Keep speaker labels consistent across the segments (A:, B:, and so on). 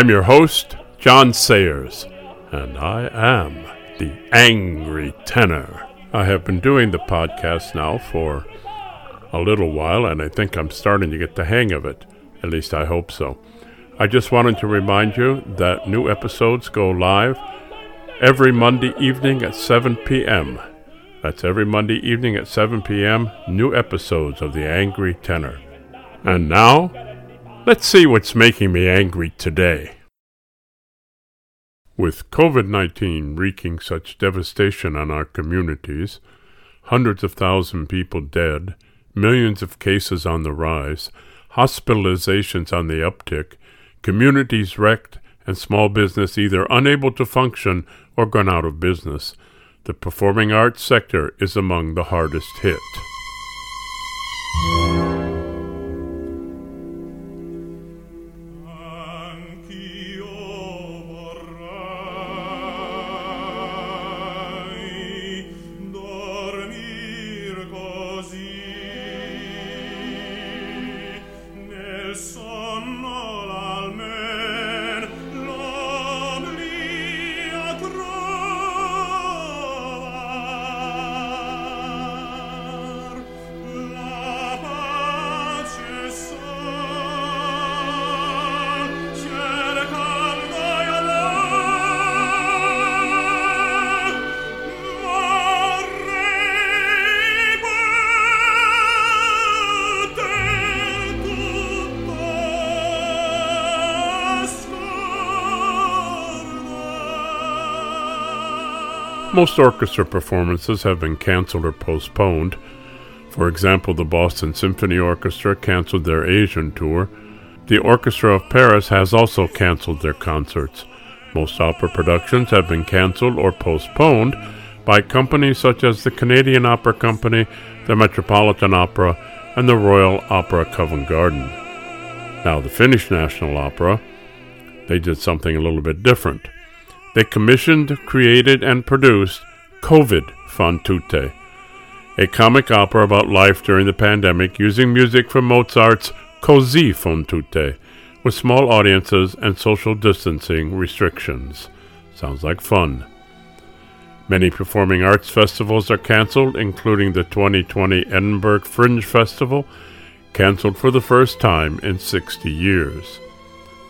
A: I'm your host, John Sayers, and I am the Angry Tenor. I have been doing the podcast now for a little while, and I think I'm starting to get the hang of it. At least I hope so. I just wanted to remind you that new episodes go live every Monday evening at 7 p.m. That's every Monday evening at 7 p.m. New episodes of The Angry Tenor. And now, let's see what's making me angry today. With COVID 19 wreaking such devastation on our communities, hundreds of thousands people dead, millions of cases on the rise, hospitalizations on the uptick, communities wrecked, and small business either unable to function or gone out of business, the performing arts sector is among the hardest hit. Most orchestra performances have been canceled or postponed. For example, the Boston Symphony Orchestra canceled their Asian tour. The Orchestra of Paris has also canceled their concerts. Most opera productions have been canceled or postponed by companies such as the Canadian Opera Company, the Metropolitan Opera, and the Royal Opera Covent Garden. Now, the Finnish National Opera, they did something a little bit different. They commissioned, created, and produced COVID fan a comic opera about life during the pandemic using music from Mozart's Così fan with small audiences and social distancing restrictions. Sounds like fun. Many performing arts festivals are canceled, including the 2020 Edinburgh Fringe Festival, canceled for the first time in 60 years.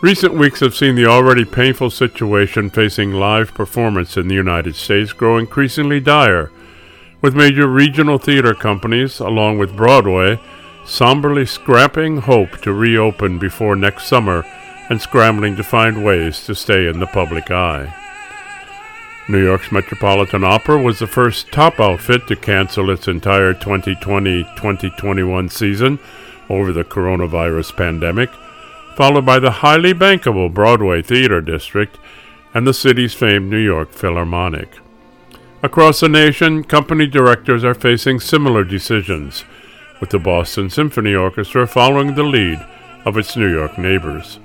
A: Recent weeks have seen the already painful situation facing live performance in the United States grow increasingly dire, with major regional theater companies, along with Broadway, somberly scrapping hope to reopen before next summer and scrambling to find ways to stay in the public eye. New York's Metropolitan Opera was the first top outfit to cancel its entire 2020 2021 season over the coronavirus pandemic followed by the highly bankable Broadway Theater District and the city's famed New York Philharmonic. Across the nation, company directors are facing similar decisions, with the Boston Symphony Orchestra following the lead of its New York neighbors.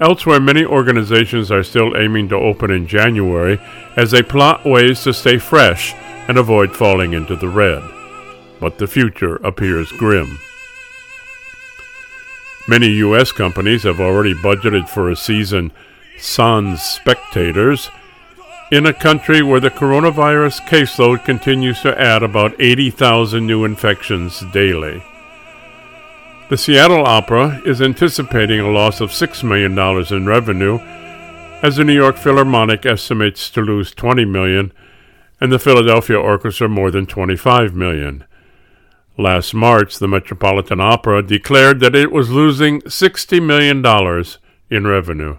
A: Elsewhere, many organizations are still aiming to open in January as they plot ways to stay fresh and avoid falling into the red. But the future appears grim. Many U.S. companies have already budgeted for a season sans spectators in a country where the coronavirus caseload continues to add about 80,000 new infections daily. The Seattle Opera is anticipating a loss of $6 million in revenue, as the New York Philharmonic estimates to lose 20 million, and the Philadelphia Orchestra more than $25 million. Last March, the Metropolitan Opera declared that it was losing $60 million in revenue.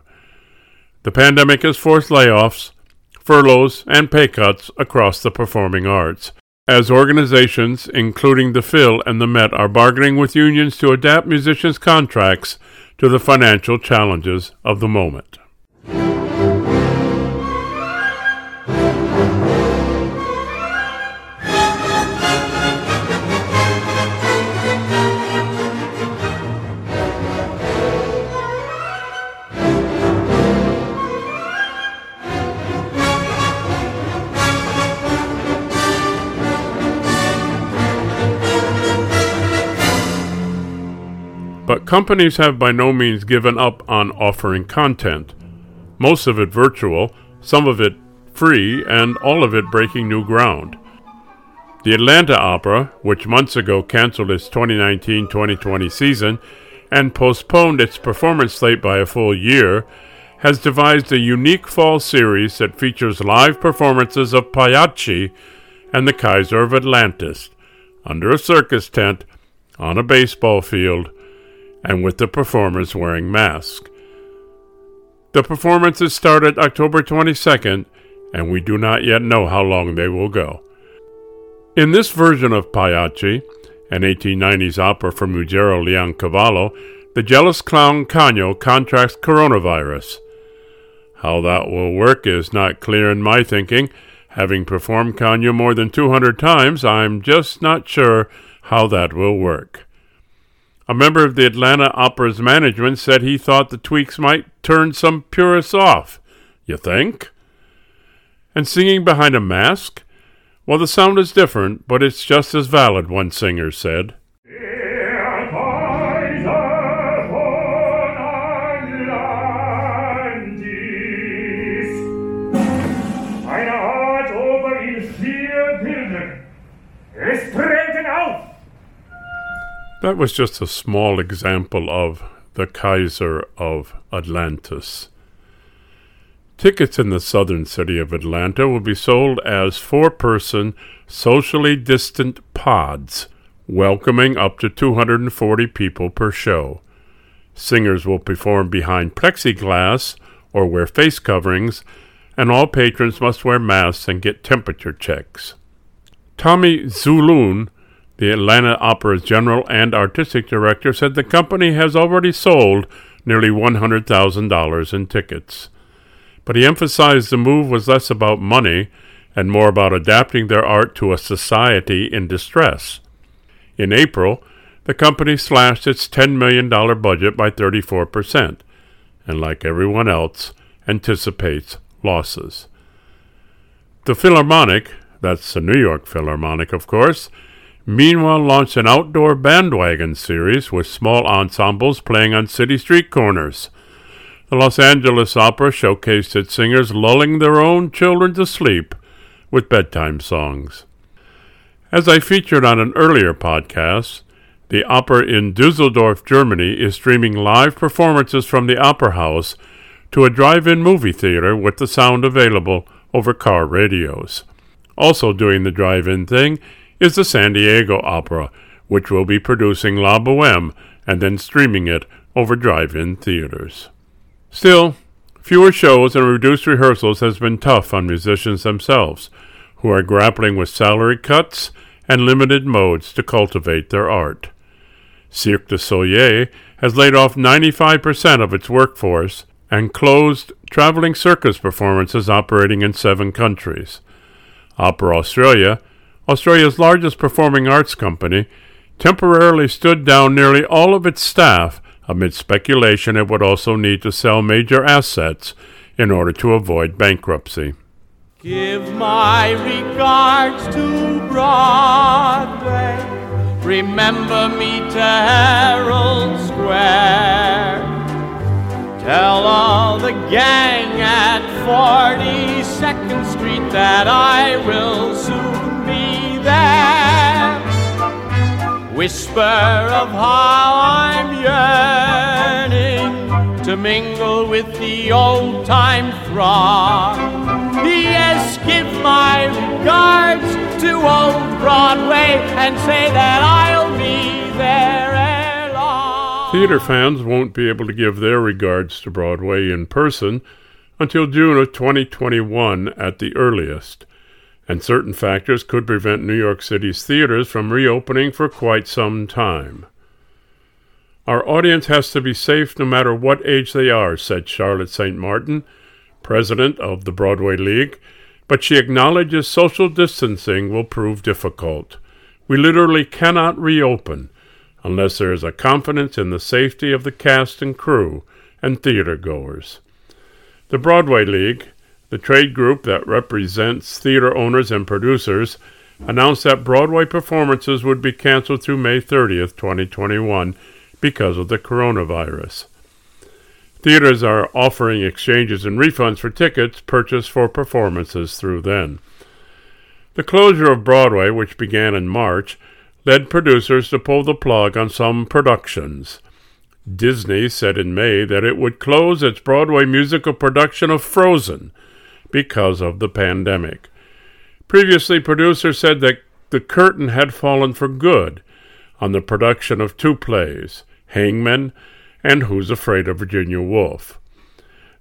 A: The pandemic has forced layoffs, furloughs, and pay cuts across the performing arts, as organizations, including the Phil and the Met, are bargaining with unions to adapt musicians' contracts to the financial challenges of the moment. But companies have by no means given up on offering content. Most of it virtual, some of it free, and all of it breaking new ground. The Atlanta Opera, which months ago canceled its 2019 2020 season and postponed its performance slate by a full year, has devised a unique fall series that features live performances of Pagliacci and the Kaiser of Atlantis under a circus tent on a baseball field and with the performers wearing masks. The performances started October 22nd, and we do not yet know how long they will go. In this version of Pagliacci, an 1890s opera from Ruggero Leoncavallo, the jealous clown Canio contracts coronavirus. How that will work is not clear in my thinking. Having performed Canio more than 200 times, I'm just not sure how that will work. A member of the Atlanta Opera's management said he thought the tweaks might turn some purists off. You think? And singing behind a mask? Well, the sound is different, but it's just as valid, one singer said. That was just a small example of the Kaiser of Atlantis. Tickets in the southern city of Atlanta will be sold as four person, socially distant pods, welcoming up to 240 people per show. Singers will perform behind plexiglass or wear face coverings, and all patrons must wear masks and get temperature checks. Tomer Zvulun, the Atlanta Opera's general and artistic director, said the company has already sold nearly $100,000 in tickets but he emphasized the move was less about money and more about adapting their art to a society in distress. In April, the company slashed its $10 million budget by 34%, and like everyone else, anticipates losses. The Philharmonic, that's the New York Philharmonic, of course, meanwhile launched an outdoor bandwagon series with small ensembles playing on city street corners. The Los Angeles Opera showcased its singers lulling their own children to sleep with bedtime songs. As I featured on an earlier podcast, the opera in Dusseldorf, Germany is streaming live performances from the Opera House to a drive in movie theater with the sound available over car radios. Also doing the drive in thing is the San Diego Opera, which will be producing La Boheme and then streaming it over drive in theaters. Still, fewer shows and reduced rehearsals has been tough on musicians themselves, who are grappling with salary cuts and limited modes to cultivate their art. Cirque du Soleil has laid off 95% of its workforce and closed traveling circus performances operating in seven countries. Opera Australia, Australia's largest performing arts company, temporarily stood down nearly all of its staff Amid speculation, it would also need to sell major assets in order to avoid bankruptcy.
B: Give my regards to Broadway. Remember me to Herald Square. Tell all the gang at 42nd Street that I will soon Whisper of how I'm yearning to mingle with the old time throng. Yes, give my regards to old Broadway and say that I'll be there.
A: Theater fans won't be able to give their regards to Broadway in person until June of 2021 at the earliest and certain factors could prevent New York City's theaters from reopening for quite some time. Our audience has to be safe no matter what age they are, said Charlotte St. Martin, president of the Broadway League, but she acknowledges social distancing will prove difficult. We literally cannot reopen unless there is a confidence in the safety of the cast and crew and theater goers. The Broadway League, the trade group that represents theater owners and producers announced that Broadway performances would be canceled through May 30th, 2021, because of the coronavirus. Theaters are offering exchanges and refunds for tickets purchased for performances through then. The closure of Broadway, which began in March, led producers to pull the plug on some productions. Disney said in May that it would close its Broadway musical production of Frozen because of the pandemic. Previously, producers said that the curtain had fallen for good on the production of two plays, Hangmen and Who's Afraid of Virginia Woolf.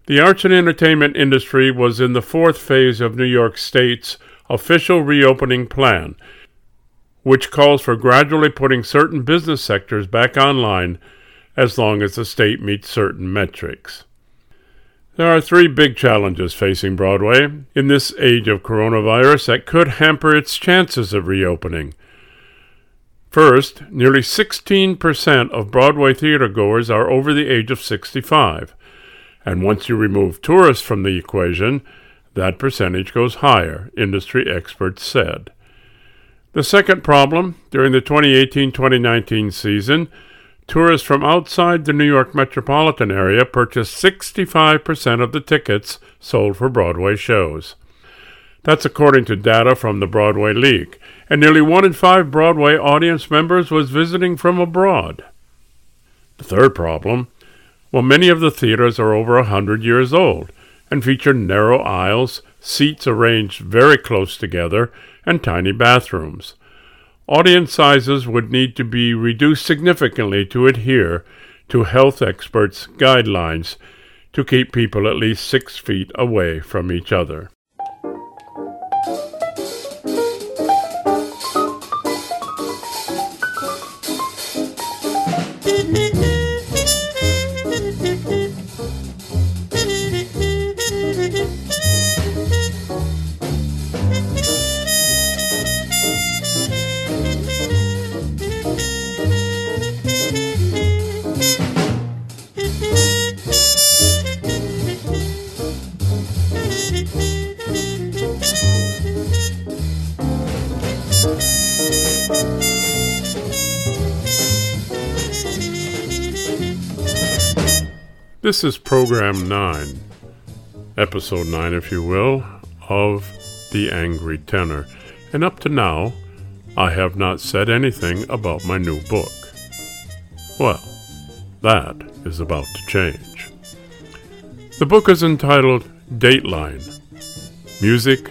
A: The arts and entertainment industry was in the fourth phase of New York State's official reopening plan, which calls for gradually putting certain business sectors back online as long as the state meets certain metrics. There are three big challenges facing Broadway in this age of coronavirus that could hamper its chances of reopening. First, nearly 16% of Broadway theater goers are over the age of 65, and once you remove tourists from the equation, that percentage goes higher, industry experts said. The second problem during the 2018 2019 season Tourists from outside the New York metropolitan area purchased 65% of the tickets sold for Broadway shows. That's according to data from the Broadway League, and nearly one in five Broadway audience members was visiting from abroad. The third problem well, many of the theaters are over a hundred years old and feature narrow aisles, seats arranged very close together, and tiny bathrooms. Audience sizes would need to be reduced significantly to adhere to health experts' guidelines to keep people at least six feet away from each other. This is program 9, episode 9, if you will, of The Angry Tenor. And up to now, I have not said anything about my new book. Well, that is about to change. The book is entitled Dateline Music,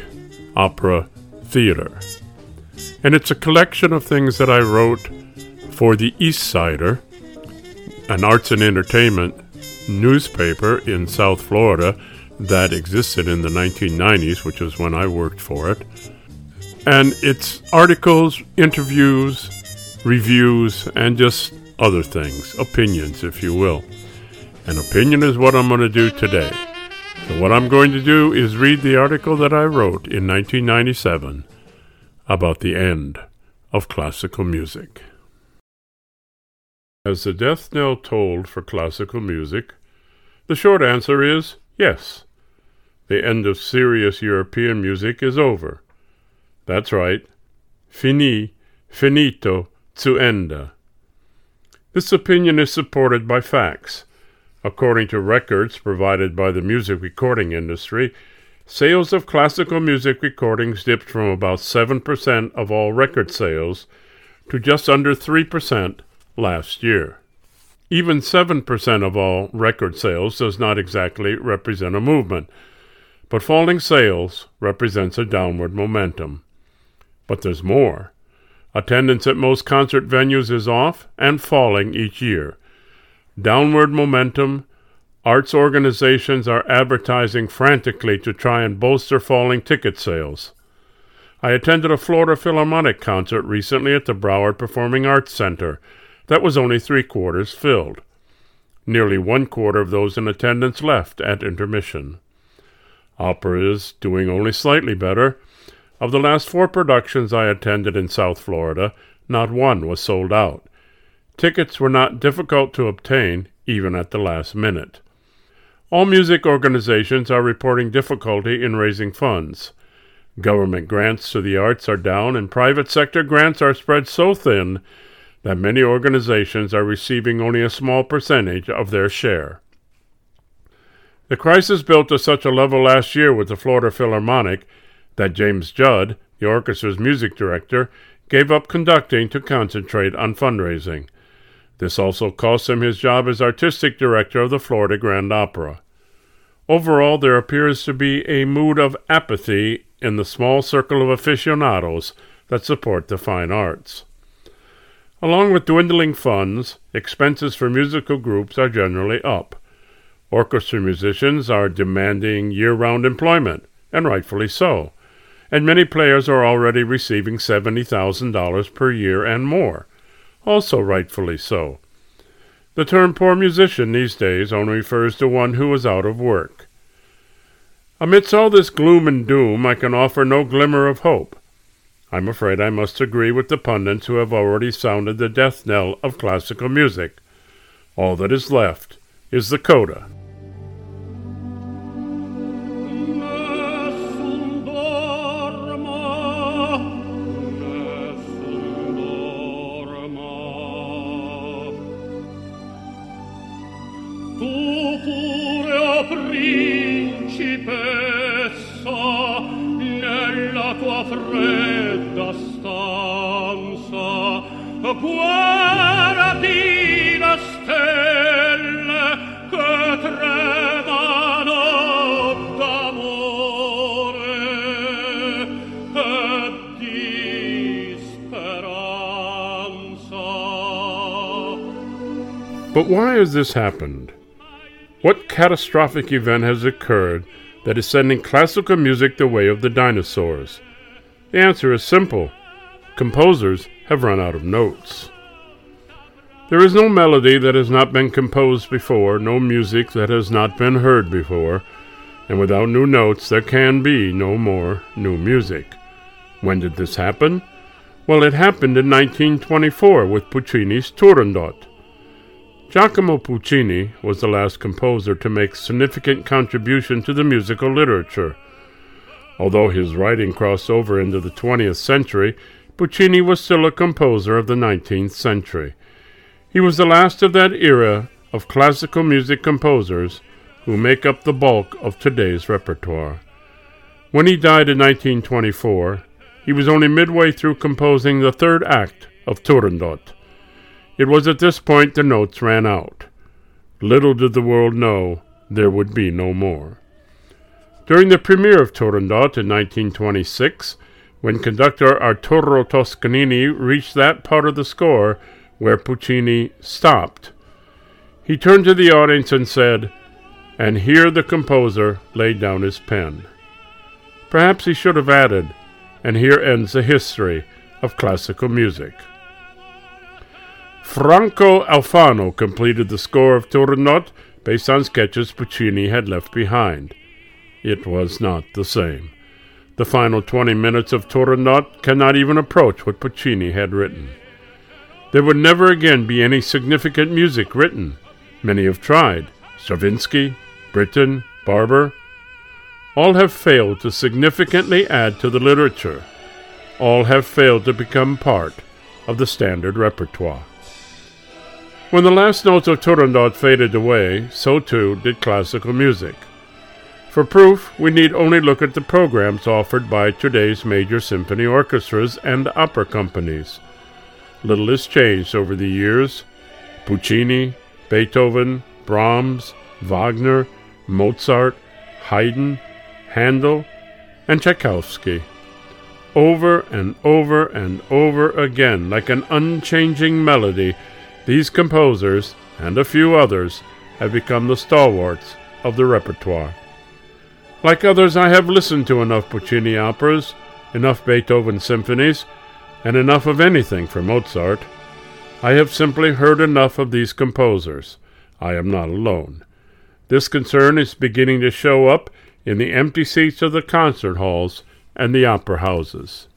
A: Opera, Theater. And it's a collection of things that I wrote for the East Sider, an arts and entertainment newspaper in South Florida that existed in the 1990s, which is when I worked for it. And it's articles, interviews, reviews, and just other things, opinions, if you will. An opinion is what I'm going to do today. So, what I'm going to do is read the article that I wrote in 1997 about the end of classical music. Has the death knell tolled for classical music? The short answer is yes. The end of serious European music is over. That's right. Fini, finito, zu Ende. This opinion is supported by facts. According to records provided by the music recording industry, sales of classical music recordings dipped from about 7% of all record sales to just under 3% last year. Even 7% of all record sales does not exactly represent a movement, but falling sales represents a downward momentum. But there's more. Attendance at most concert venues is off and falling each year. Downward momentum. Arts organizations are advertising frantically to try and bolster falling ticket sales. I attended a Florida Philharmonic concert recently at the Broward Performing Arts Center that was only three quarters filled. Nearly one quarter of those in attendance left at intermission. Opera is doing only slightly better. Of the last four productions I attended in South Florida, not one was sold out. Tickets were not difficult to obtain, even at the last minute. All music organizations are reporting difficulty in raising funds. Government grants to the arts are down, and private sector grants are spread so thin that many organizations are receiving only a small percentage of their share. The crisis built to such a level last year with the Florida Philharmonic that James Judd, the orchestra's music director, gave up conducting to concentrate on fundraising. This also cost him his job as artistic director of the Florida Grand Opera. Overall, there appears to be a mood of apathy in the small circle of aficionados that support the fine arts. Along with dwindling funds, expenses for musical groups are generally up. Orchestra musicians are demanding year round employment, and rightfully so, and many players are already receiving $70,000 per year and more, also rightfully so. The term poor musician these days only refers to one who is out of work. Amidst all this gloom and doom, I can offer no glimmer of hope. I'm afraid I must agree with the pundits who have already sounded the death knell of classical music. All that is left is the coda. But why has this happened? What catastrophic event has occurred that is sending classical music the way of the dinosaurs? The answer is simple composers have run out of notes. There is no melody that has not been composed before, no music that has not been heard before, and without new notes there can be no more new music. When did this happen? Well, it happened in 1924 with Puccini's Turandot. Giacomo Puccini was the last composer to make significant contribution to the musical literature. Although his writing crossed over into the 20th century, Puccini was still a composer of the 19th century. He was the last of that era of classical music composers who make up the bulk of today's repertoire. When he died in 1924, he was only midway through composing the third act of Turandot. It was at this point the notes ran out. Little did the world know there would be no more. During the premiere of Turandot in 1926, when conductor Arturo Toscanini reached that part of the score where Puccini stopped, he turned to the audience and said, And here the composer laid down his pen. Perhaps he should have added, And here ends the history of classical music. Franco Alfano completed the score of Turandot based on sketches Puccini had left behind. It was not the same. The final 20 minutes of Turandot cannot even approach what Puccini had written. There would never again be any significant music written. Many have tried. Stravinsky, Britten, Barber. All have failed to significantly add to the literature. All have failed to become part of the standard repertoire. When the last notes of Turandot faded away, so too did classical music. For proof, we need only look at the programs offered by today's major symphony orchestras and opera companies. Little has changed over the years. Puccini, Beethoven, Brahms, Wagner, Mozart, Haydn, Handel, and Tchaikovsky. Over and over and over again, like an unchanging melody, these composers, and a few others, have become the stalwarts of the repertoire. Like others, I have listened to enough Puccini operas, enough Beethoven symphonies, and enough of anything for Mozart. I have simply heard enough of these composers. I am not alone. This concern is beginning to show up in the empty seats of the concert halls and the opera houses.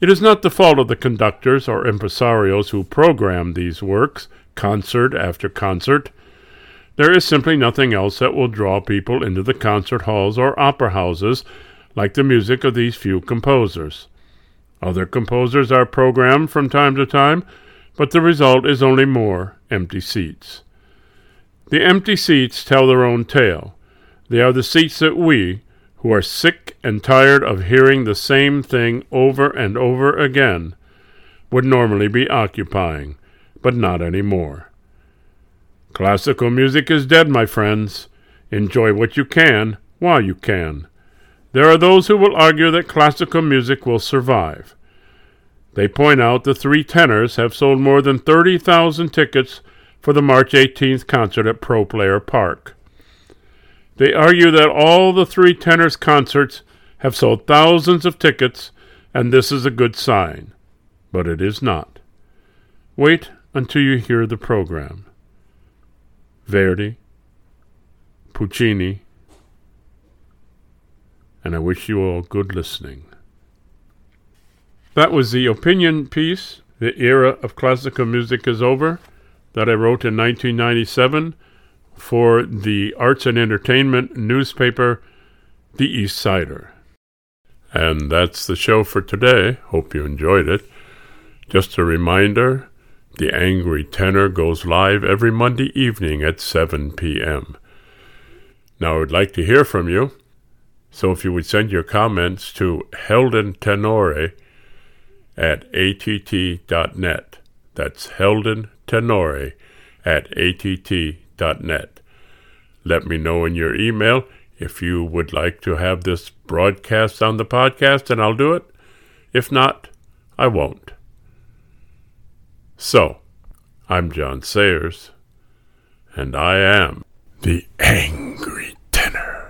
A: It is not the fault of the conductors or impresarios who program these works, concert after concert. There is simply nothing else that will draw people into the concert halls or opera houses like the music of these few composers. Other composers are programmed from time to time, but the result is only more empty seats. The empty seats tell their own tale. They are the seats that we, who are sick and tired of hearing the same thing over and over again, would normally be occupying, but not any more. Classical music is dead, my friends. Enjoy what you can while you can. There are those who will argue that classical music will survive. They point out the three tenors have sold more than 30,000 tickets for the March 18th concert at Pro Player Park. They argue that all the three tenors' concerts have sold thousands of tickets, and this is a good sign. But it is not. Wait until you hear the program. Verdi, Puccini, and I wish you all good listening. That was the opinion piece, The Era of Classical Music is Over, that I wrote in 1997 for the arts and entertainment newspaper, The East Sider. And that's the show for today. Hope you enjoyed it. Just a reminder The Angry Tenor goes live every Monday evening at 7 p.m. Now, I would like to hear from you, so if you would send your comments to Helden Tenore at att.net. That's Helden Tenore at att.net. Let me know in your email if you would like to have this broadcast on the podcast, and I'll do it. If not, I won't. So, I'm John Sayers, and I am the Angry Tenor.